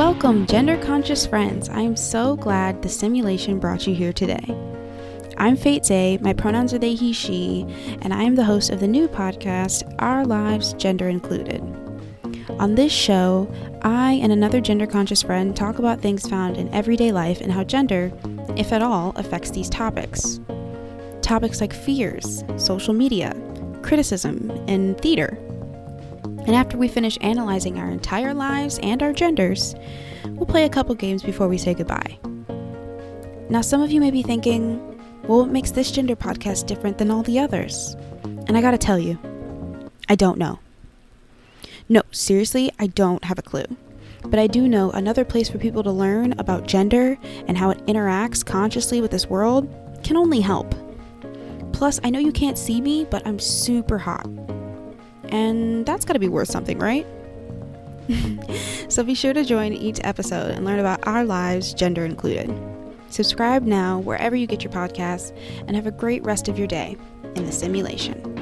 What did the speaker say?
Welcome, gender conscious friends. I am so glad the simulation brought you here today. I'm Faight Zey, my pronouns are they, he, she, and I am the host of the new podcast, Our Lives Gender Included. On this show, I and another gender conscious friend talk about things found in everyday life and how gender, if at all, affects these topics. Topics like fears, social media, criticism, and theater. And after we finish analyzing our entire lives and our genders, we'll play a couple games before we say goodbye. Now, some of you may be thinking, well, what makes this gender podcast different than all the others? And I gotta tell you, I don't know. No, seriously, I don't have a clue. But I do know another place for people to learn about gender and how it interacts consciously with this world can only help. Plus, I know you can't see me, but I'm super hot. And that's gotta be worth something, right? Mm-hmm. so be sure to join each episode and learn about our lives, gender included. Subscribe now wherever you get your podcasts and have a great rest of your day in the simulation.